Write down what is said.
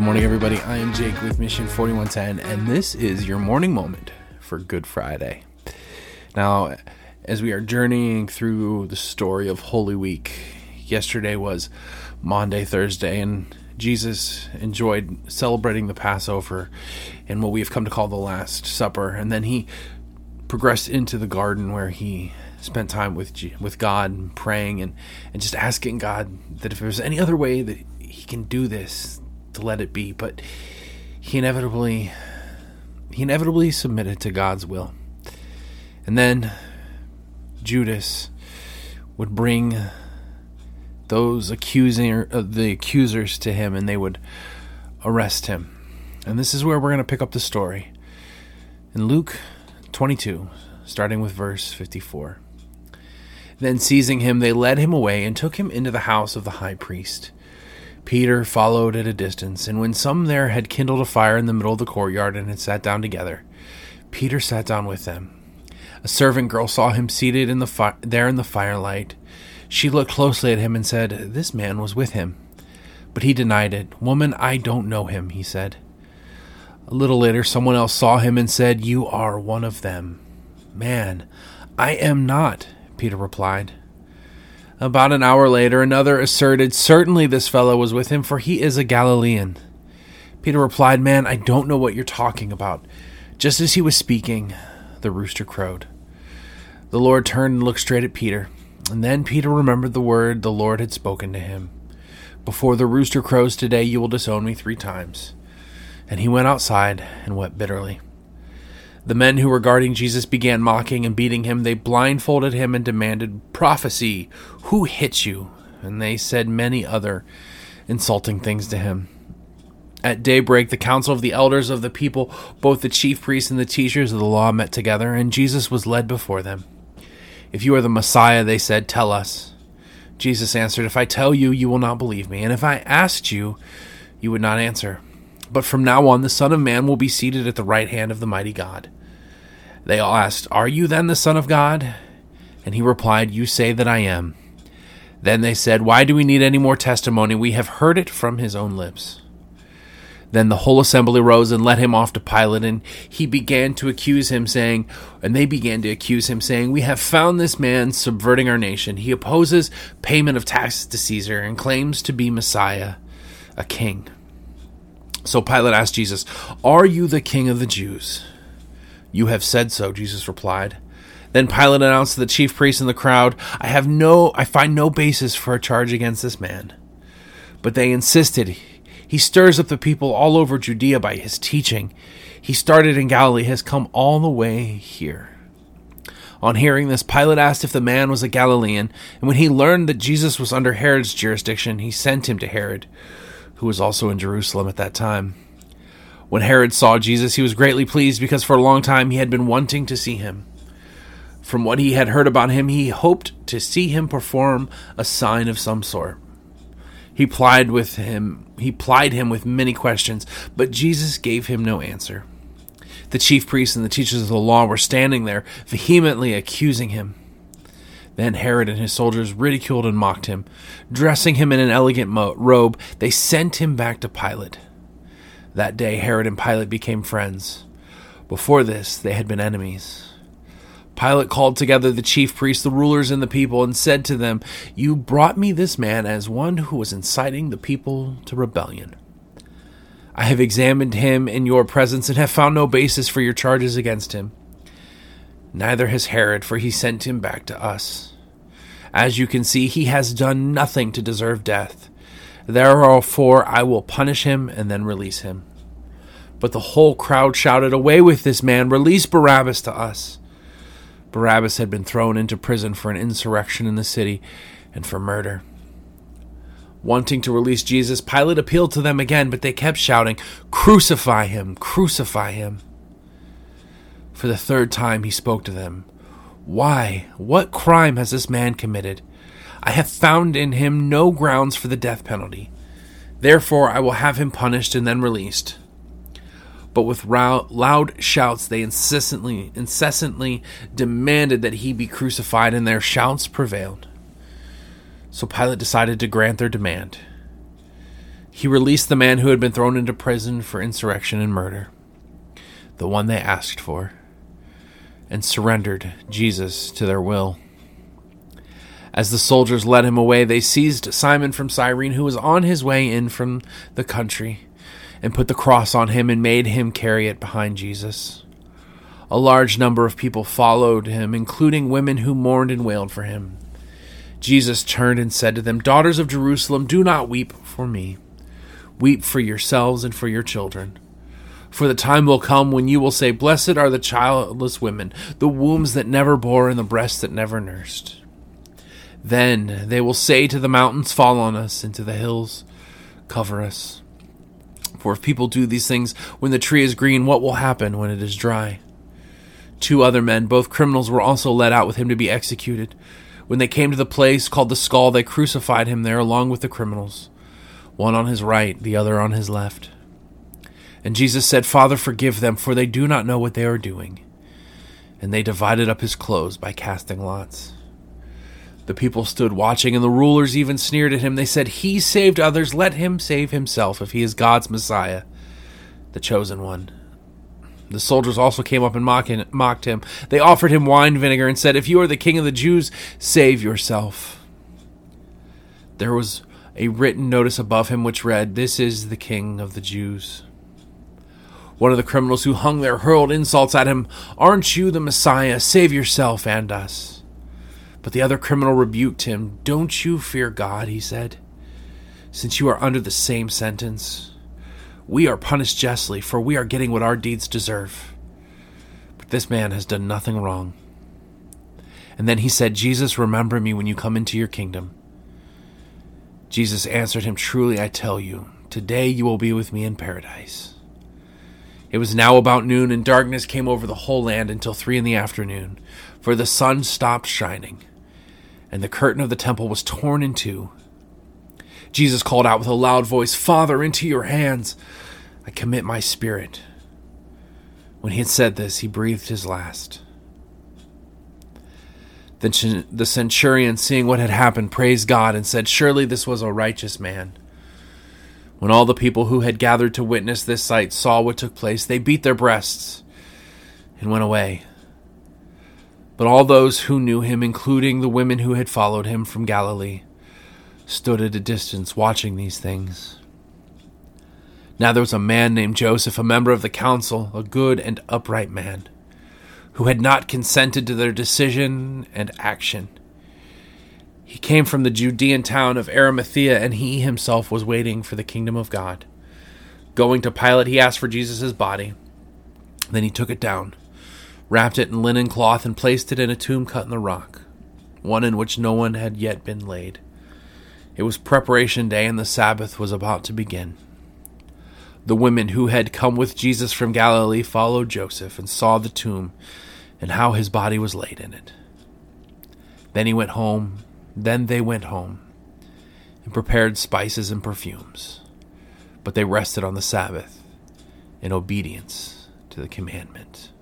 Good morning, everybody. I am Jake with Mission 4110, and this is your morning moment for Good Friday. Now, as we are journeying through the story of Holy Week, yesterday was Maundy, Thursday, and Jesus enjoyed celebrating the Passover and what we have come to call the Last Supper. And then he progressed into the garden where he spent time with with God, and praying and, and just asking God that if there's any other way that he can do this, to let it be, but he inevitably he inevitably submitted to God's will. And then Judas would bring those accusing uh, the accusers to him and they would arrest him. And this is where we're going to pick up the story. In Luke 22, starting with verse 54. Then seizing him, they led him away and took him into the house of the high priest. Peter followed at a distance, and when some there had kindled a fire in the middle of the courtyard and had sat down together, Peter sat down with them. A servant girl saw him seated in the fi- there in the firelight. She looked closely at him and said, This man was with him. But he denied it. Woman, I don't know him, he said. A little later, someone else saw him and said, You are one of them. Man, I am not, Peter replied. About an hour later, another asserted, Certainly this fellow was with him, for he is a Galilean. Peter replied, Man, I don't know what you're talking about. Just as he was speaking, the rooster crowed. The Lord turned and looked straight at Peter, and then Peter remembered the word the Lord had spoken to him Before the rooster crows today, you will disown me three times. And he went outside and wept bitterly. The men who were guarding Jesus began mocking and beating him. They blindfolded him and demanded, Prophecy, who hit you? And they said many other insulting things to him. At daybreak, the council of the elders of the people, both the chief priests and the teachers of the law, met together, and Jesus was led before them. If you are the Messiah, they said, tell us. Jesus answered, If I tell you, you will not believe me, and if I asked you, you would not answer. But from now on, the Son of Man will be seated at the right hand of the mighty God. They all asked, Are you then the Son of God? And he replied, You say that I am. Then they said, Why do we need any more testimony? We have heard it from his own lips. Then the whole assembly rose and led him off to Pilate, and he began to accuse him, saying, and they began to accuse him, saying, We have found this man subverting our nation. He opposes payment of taxes to Caesar and claims to be Messiah, a king. So Pilate asked Jesus, Are you the king of the Jews? You have said so, Jesus replied. Then Pilate announced to the chief priests and the crowd, I have no I find no basis for a charge against this man. But they insisted. He stirs up the people all over Judea by his teaching. He started in Galilee, has come all the way here. On hearing this, Pilate asked if the man was a Galilean, and when he learned that Jesus was under Herod's jurisdiction, he sent him to Herod who was also in Jerusalem at that time. When Herod saw Jesus, he was greatly pleased because for a long time he had been wanting to see him. From what he had heard about him, he hoped to see him perform a sign of some sort. He plied with him, he plied him with many questions, but Jesus gave him no answer. The chief priests and the teachers of the law were standing there, vehemently accusing him. Then Herod and his soldiers ridiculed and mocked him. Dressing him in an elegant mo- robe, they sent him back to Pilate. That day, Herod and Pilate became friends. Before this, they had been enemies. Pilate called together the chief priests, the rulers, and the people, and said to them, You brought me this man as one who was inciting the people to rebellion. I have examined him in your presence and have found no basis for your charges against him. Neither has Herod, for he sent him back to us. As you can see, he has done nothing to deserve death. Therefore, I will punish him and then release him. But the whole crowd shouted, Away with this man! Release Barabbas to us! Barabbas had been thrown into prison for an insurrection in the city and for murder. Wanting to release Jesus, Pilate appealed to them again, but they kept shouting, Crucify him! Crucify him! For the third time he spoke to them. Why? What crime has this man committed? I have found in him no grounds for the death penalty. Therefore, I will have him punished and then released. But with loud shouts, they incessantly, incessantly demanded that he be crucified, and their shouts prevailed. So Pilate decided to grant their demand. He released the man who had been thrown into prison for insurrection and murder, the one they asked for, and surrendered Jesus to their will. As the soldiers led him away, they seized Simon from Cyrene, who was on his way in from the country, and put the cross on him and made him carry it behind Jesus. A large number of people followed him, including women who mourned and wailed for him. Jesus turned and said to them, Daughters of Jerusalem, do not weep for me. Weep for yourselves and for your children. For the time will come when you will say, Blessed are the childless women, the wombs that never bore, and the breasts that never nursed. Then they will say to the mountains, Fall on us, and to the hills, Cover us. For if people do these things when the tree is green, what will happen when it is dry? Two other men, both criminals, were also led out with him to be executed. When they came to the place called the skull, they crucified him there along with the criminals, one on his right, the other on his left. And Jesus said, Father, forgive them, for they do not know what they are doing. And they divided up his clothes by casting lots. The people stood watching, and the rulers even sneered at him. They said, He saved others, let him save himself, if he is God's Messiah, the chosen one. The soldiers also came up and mocked him. They offered him wine vinegar and said, If you are the king of the Jews, save yourself. There was a written notice above him which read, This is the king of the Jews. One of the criminals who hung there hurled insults at him, Aren't you the Messiah? Save yourself and us. But the other criminal rebuked him. Don't you fear God, he said, since you are under the same sentence. We are punished justly, for we are getting what our deeds deserve. But this man has done nothing wrong. And then he said, Jesus, remember me when you come into your kingdom. Jesus answered him, Truly I tell you, today you will be with me in paradise. It was now about noon, and darkness came over the whole land until three in the afternoon, for the sun stopped shining and the curtain of the temple was torn in two. Jesus called out with a loud voice, Father, into your hands I commit my spirit. When he had said this, he breathed his last. Then the centurion, seeing what had happened, praised God and said, Surely this was a righteous man. When all the people who had gathered to witness this sight saw what took place, they beat their breasts and went away but all those who knew him, including the women who had followed him from Galilee, stood at a distance watching these things. Now there was a man named Joseph, a member of the council, a good and upright man, who had not consented to their decision and action. He came from the Judean town of Arimathea, and he himself was waiting for the kingdom of God. Going to Pilate, he asked for Jesus' body. Then he took it down wrapped it in linen cloth, and placed it in a tomb cut in the rock, one in which no one had yet been laid. It was preparation day, and the Sabbath was about to begin. The women who had come with Jesus from Galilee followed Joseph and saw the tomb and how his body was laid in it. Then he went home, then they went home and prepared spices and perfumes. But they rested on the Sabbath in obedience to the commandment.